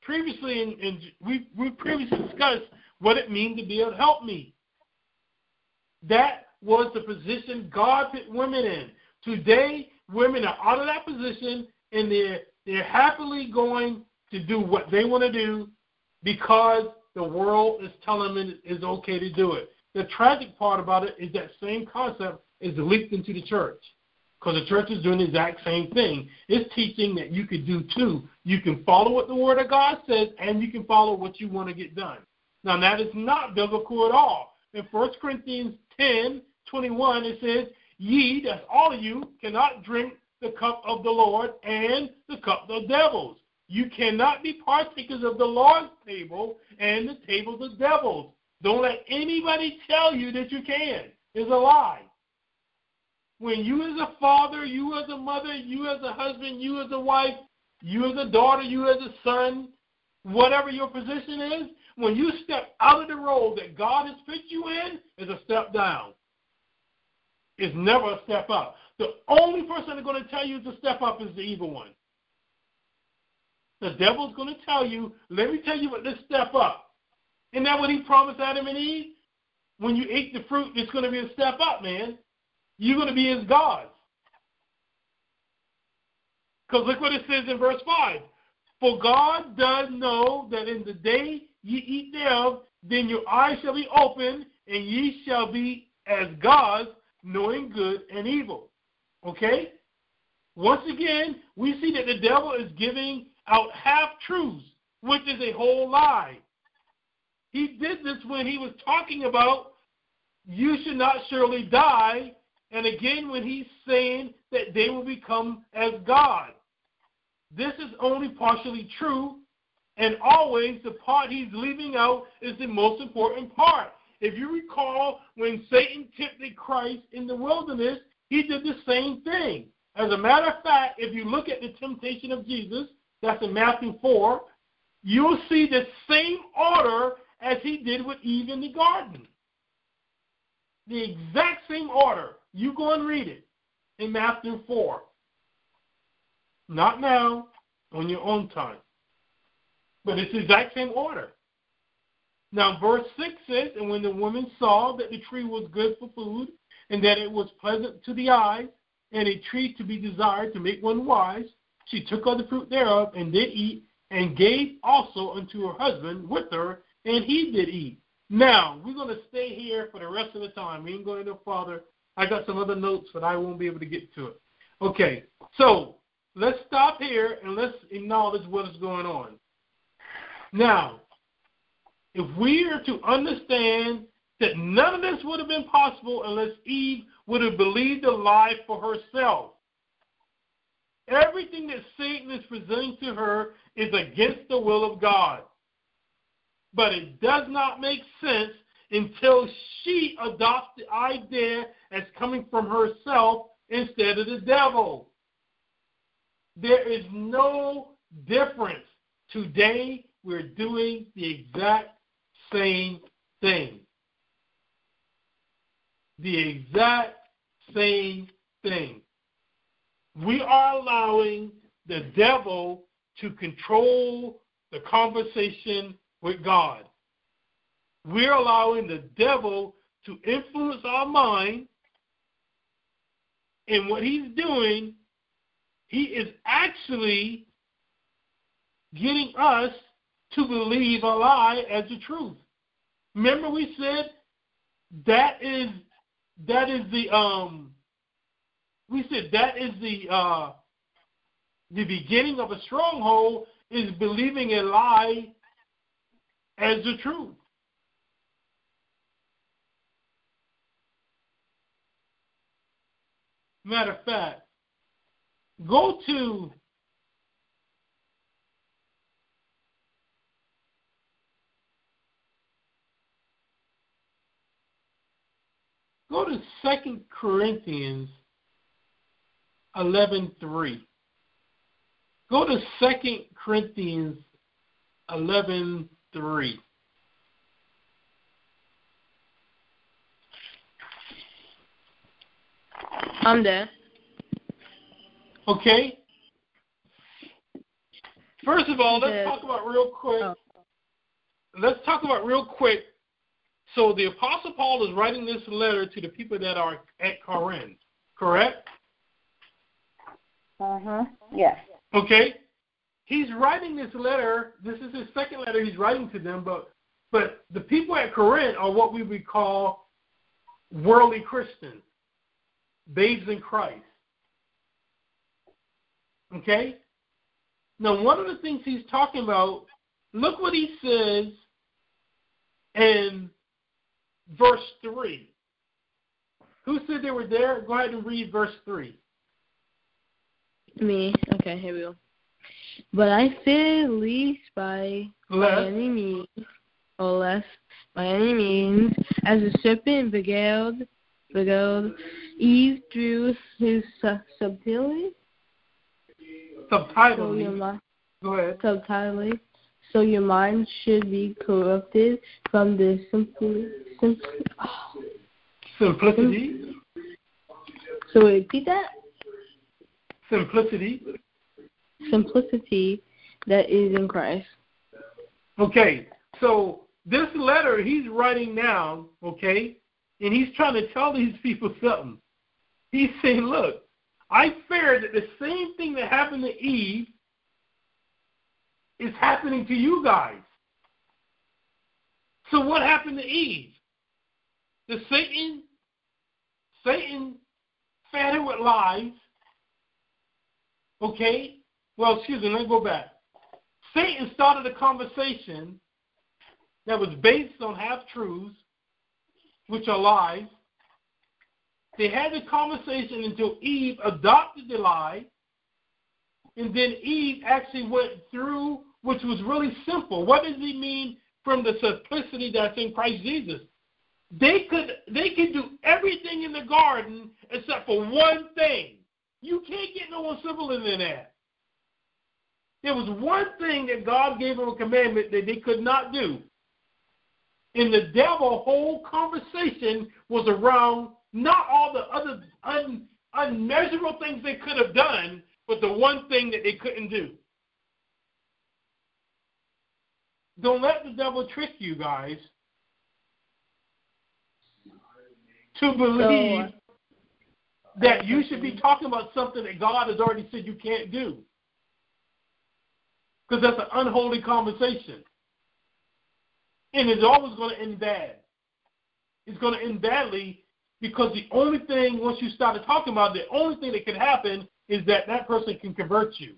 Previously, in, in we we previously discussed what it means to be able to help me. That was the position God put women in. Today, women are out of that position and they're they're happily going to do what they want to do because the world is telling them it is okay to do it. The tragic part about it is that same concept is leaked into the church because the church is doing the exact same thing. It's teaching that you could do two. You can follow what the Word of God says, and you can follow what you want to get done. Now, that is not biblical at all. In 1 Corinthians 10 21, it says, Ye, that's all of you, cannot drink the cup of the Lord and the cup of the devils. You cannot be partakers of the Lord's table and the table of the devils. Don't let anybody tell you that you can. It's a lie. When you as a father, you as a mother, you as a husband, you as a wife you as a daughter, you as a son, whatever your position is, when you step out of the role that God has put you in, is a step down. It's never a step up. The only person that's going to tell you to step up is the evil one. The devil's going to tell you, let me tell you what this step up. Isn't that what he promised Adam and Eve? When you eat the fruit, it's going to be a step up, man. You're going to be his gods. Because look what it says in verse 5. For God does know that in the day ye eat thereof, then your eyes shall be opened, and ye shall be as gods, knowing good and evil. Okay? Once again, we see that the devil is giving out half truths, which is a whole lie. He did this when he was talking about you should not surely die, and again when he's saying that they will become as God. This is only partially true, and always the part he's leaving out is the most important part. If you recall, when Satan tempted Christ in the wilderness, he did the same thing. As a matter of fact, if you look at the temptation of Jesus, that's in Matthew 4, you'll see the same order as he did with Eve in the garden. The exact same order. You go and read it in Matthew 4. Not now, on your own time. But it's the exact same order. Now, verse 6 says, And when the woman saw that the tree was good for food, and that it was pleasant to the eyes, and a tree to be desired to make one wise, she took of the fruit thereof, and did eat, and gave also unto her husband with her, and he did eat. Now, we're going to stay here for the rest of the time. We ain't going no farther. I got some other notes, but I won't be able to get to it. Okay, so let's stop here and let's acknowledge what is going on. Now, if we are to understand that none of this would have been possible unless Eve would have believed the lie for herself. Everything that Satan is presenting to her is against the will of God. But it does not make sense until she adopts the idea as coming from herself instead of the devil. There is no difference. Today, we're doing the exact same thing. The exact same thing. We are allowing the devil to control the conversation with God. We're allowing the devil to influence our mind. And what he's doing, he is actually getting us to believe a lie as the truth. Remember we said that is that is the um we said that is the uh the beginning of a stronghold is believing a lie as the truth. Matter of fact, go to Go to Second Corinthians eleven three. Go to Second Corinthians eleven three. I'm there. Okay. First of all, let's talk about real quick. Oh. Let's talk about real quick so the Apostle Paul is writing this letter to the people that are at Corinth, correct? Uh huh. Yes. Okay. He's writing this letter. This is his second letter he's writing to them, but but the people at Corinth are what we would call worldly Christians, babes in Christ. Okay? Now, one of the things he's talking about, look what he says in verse 3. Who said they were there? Go ahead and read verse 3. Me. Okay, here we go. But I fear least by, by any means, or less by any means, as a serpent beguiled, beguiled Eve through his su- subtlety. Subtitly. So Go ahead. Subtitly. So your mind should be corrupted from the simple, simple oh. Simplicity. So repeat that. Simplicity. Simplicity that is in Christ. Okay, so this letter he's writing now, okay, and he's trying to tell these people something. He's saying, look, I fear that the same thing that happened to Eve is happening to you guys. So what happened to Eve? The Satan Satan fed her with lies. Okay? Well, excuse me, let me go back. Satan started a conversation that was based on half truths, which are lies. They had the conversation until Eve adopted the lie, and then Eve actually went through, which was really simple. What does he mean from the simplicity that's in Christ Jesus? They could they could do everything in the garden except for one thing. You can't get no more simple than that. There was one thing that God gave them a commandment that they could not do. And the devil whole conversation was around not all the other un, unmeasurable things they could have done, but the one thing that they couldn't do. Don't let the devil trick you guys to uh, believe so, that you should be (laughs) talking about something that God has already said you can't do. Because that's an unholy conversation. And it's always going to end bad. It's going to end badly because the only thing, once you started talking about it, the only thing that can happen is that that person can convert you.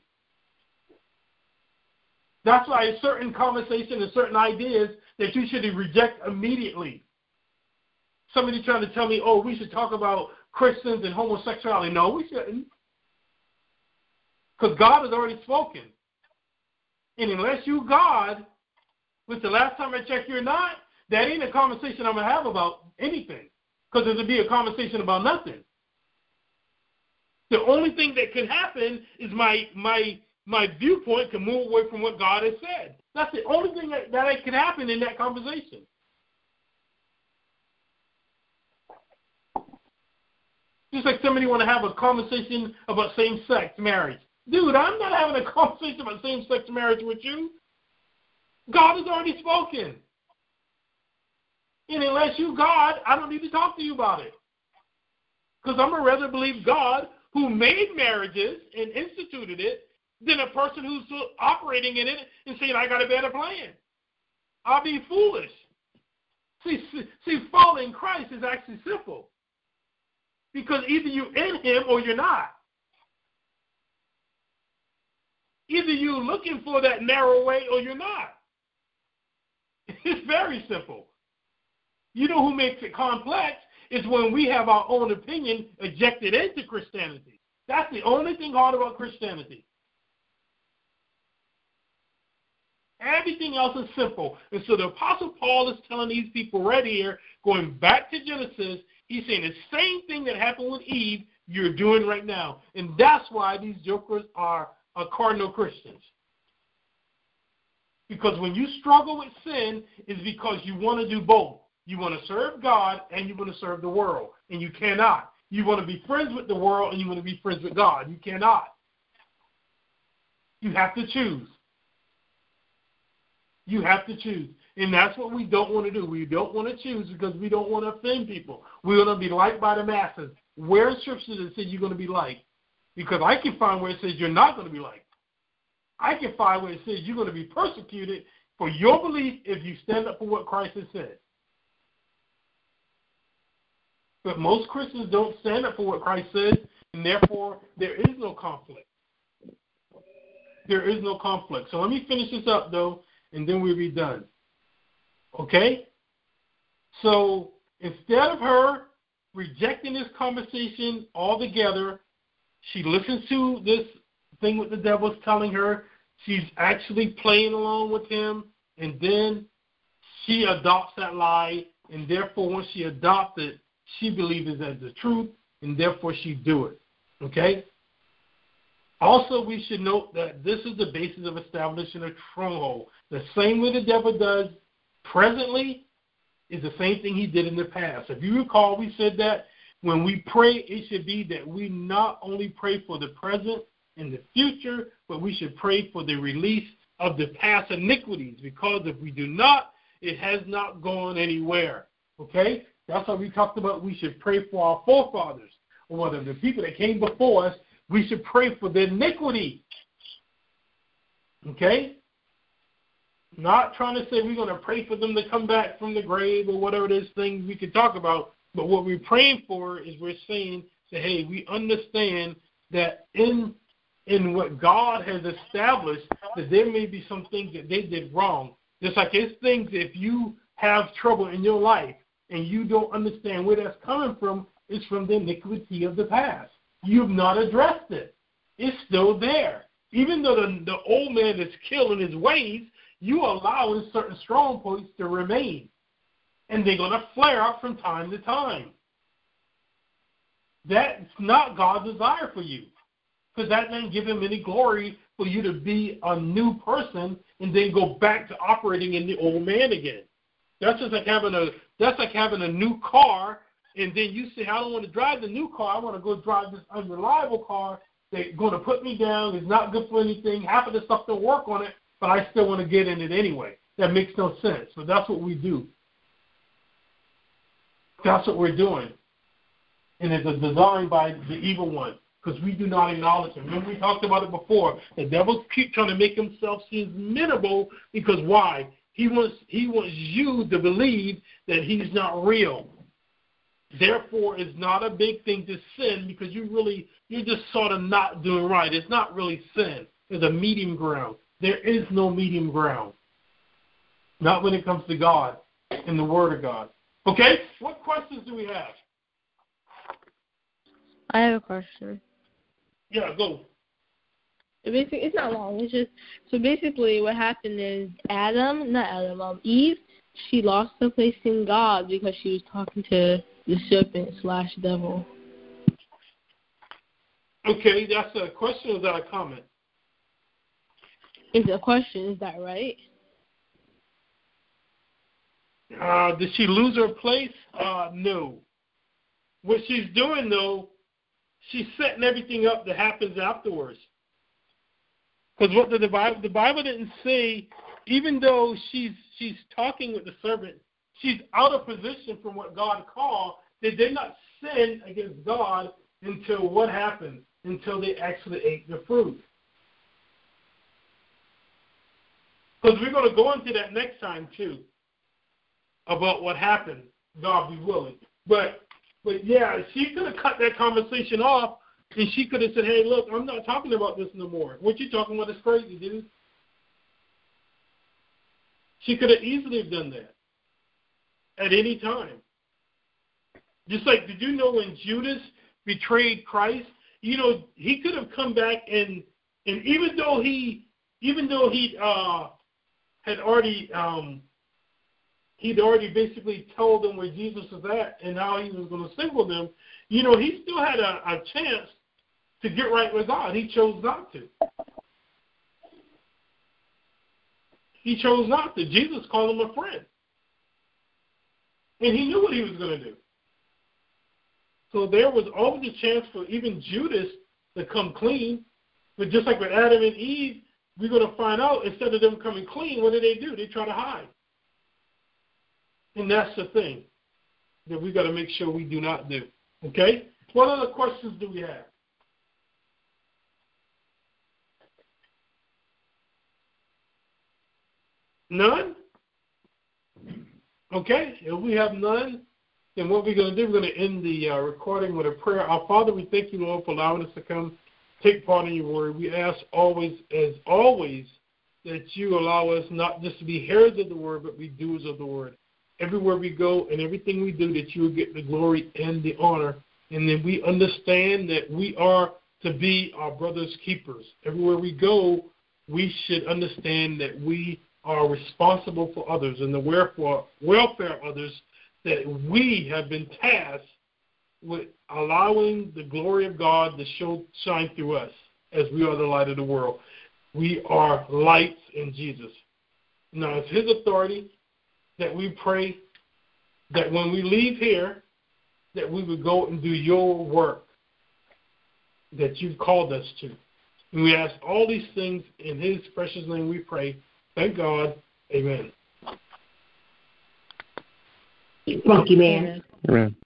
That's why a certain conversation and certain ideas that you should reject immediately. Somebody trying to tell me, oh, we should talk about Christians and homosexuality. No, we shouldn't. Because God has already spoken. And unless you God, which the last time I checked you're not, that ain't a conversation I'm going to have about anything. Because it'll be a conversation about nothing. The only thing that can happen is my my my viewpoint can move away from what God has said. That's the only thing that, that can happen in that conversation. Just like somebody want to have a conversation about same-sex marriage. Dude, I'm not having a (laughs) conversation about same-sex marriage with you. God has already spoken. And unless you God, I don't need to talk to you about it. Because I'm going to rather believe God who made marriages and instituted it than a person who's operating in it and saying, I got a better plan. I'll be foolish. See, see, see following Christ is actually simple. Because either you're in him or you're not. Either you're looking for that narrow way or you're not. (laughs) It's very simple. You know who makes it complex is when we have our own opinion ejected into Christianity. That's the only thing hard about Christianity. Everything else is simple. And so the Apostle Paul is telling these people right here, going back to Genesis, he's saying the same thing that happened with Eve, you're doing right now. And that's why these jokers are, are cardinal Christians. Because when you struggle with sin, it's because you want to do both. You want to serve God and you want to serve the world. And you cannot. You want to be friends with the world and you want to be friends with God. You cannot. You have to choose. You have to choose. And that's what we don't want to do. We don't want to choose because we don't want to offend people. We want to be liked by the masses. Where in Scripture does it say you're going to be liked? Because I can find where it says you're not going to be liked. I can find where it says you're going to be persecuted for your belief if you stand up for what Christ has said. But most Christians don't stand up for what Christ says, and therefore there is no conflict. There is no conflict. So let me finish this up, though, and then we'll be done. Okay? So instead of her rejecting this conversation altogether, she listens to this thing what the devil's telling her. She's actually playing along with him, and then she adopts that lie, and therefore, once she adopts it, she believes it as the truth, and therefore she do it. Okay? Also, we should note that this is the basis of establishing a stronghold. The same way the devil does presently is the same thing he did in the past. If you recall, we said that when we pray, it should be that we not only pray for the present and the future, but we should pray for the release of the past iniquities. Because if we do not, it has not gone anywhere. Okay? That's why we talked about we should pray for our forefathers, or whether the people that came before us, we should pray for their iniquity. Okay? Not trying to say we're going to pray for them to come back from the grave or whatever it is things we could talk about. But what we're praying for is we're saying that hey, we understand that in in what God has established that there may be some things that they did wrong. Just like it's things if you have trouble in your life and you don't understand where that's coming from, it's from the iniquity of the past. You've not addressed it. It's still there. Even though the, the old man is killing his ways, you allow certain strong points to remain. And they're going to flare up from time to time. That's not God's desire for you. Because that doesn't give him any glory for you to be a new person and then go back to operating in the old man again. That's just like having a that's like having a new car and then you say, I don't want to drive the new car, I want to go drive this unreliable car that's to put me down, it's not good for anything, half of the stuff don't work on it, but I still want to get in it anyway. That makes no sense. So that's what we do. That's what we're doing. And it's a design by the evil one because we do not acknowledge him. Remember, we talked about it before. The devil keeps trying to make himself seem minimal because why? He wants he wants you to believe that he's not real. Therefore, it's not a big thing to sin because you really you're just sort of not doing right. It's not really sin. There's a medium ground. There is no medium ground. Not when it comes to God and the Word of God. Okay? What questions do we have? I have a question. Yeah, go. Basically, it's not long. It's just so basically what happened is Adam, not Adam, um, Eve, she lost her place in God because she was talking to the serpent slash devil. Okay, that's a question or that a comment? It's a question. Is that right? Uh, did she lose her place? Uh, no. What she's doing though, she's setting everything up that happens afterwards. Because what the, the Bible the Bible didn't say, even though she's she's talking with the servant, she's out of position from what God called. They did not sin against God until what happened? Until they actually ate the fruit. Because we're going to go into that next time too, about what happened. God be willing. But but yeah, she could have cut that conversation off, and she could have said, "Hey, look, I'm not talking about this no more. What you talking about is crazy, dude." She could have easily have done that at any time. Just like, did you know when Judas betrayed Christ? You know, he could have come back and and even though he even though he uh had already um, he'd already basically told them where Jesus was at and how he was going to single them, you know, he still had a, a chance to get right with God. He chose not to. He chose not to. Jesus called him a friend. And he knew what he was going to do. So there was always a chance for even Judas to come clean. But just like with Adam and Eve, we're going to find out instead of them coming clean, what do they do? They try to hide. And that's the thing that we got to make sure we do not do. Okay? What other questions do we have? None? Okay, if we have none, then what we're going to do, we're going to end the uh, recording with a prayer. Our Father, we thank you, Lord, for allowing us to come take part in your word. We ask always, as always, that you allow us not just to be hearers of the word, but be doers of the word. Everywhere we go and everything we do, that you will get the glory and the honor. And then we understand that we are to be our brother's keepers. Everywhere we go, we should understand that we are responsible for others and the welfare of others, that we have been tasked with allowing the glory of God to show shine through us. as we are the light of the world. We are lights in Jesus. Now, it's His authority that we pray that when we leave here, that we would go and do your work that you've called us to. And we ask all these things in His precious name we pray. Thank God. Amen. Funky man. Amen.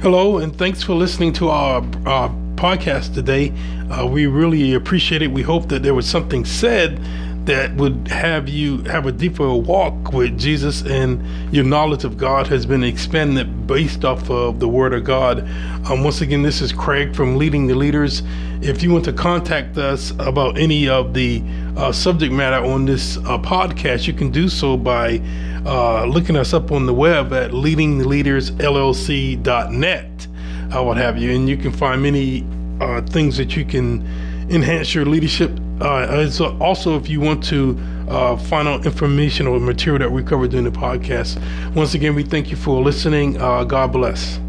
Hello, and thanks for listening to our, our podcast today. Uh, we really appreciate it. We hope that there was something said that would have you have a deeper walk with Jesus and your knowledge of God has been expanded based off of the Word of God. Um, once again, this is Craig from Leading the Leaders. If you want to contact us about any of the uh, subject matter on this uh, podcast, you can do so by uh, looking us up on the web at leadingtheleadersllc.net, uh, what have you, and you can find many uh, things that you can enhance your leadership. Uh, also, if you want to uh, find out information or material that we covered during the podcast, once again, we thank you for listening. Uh, God bless.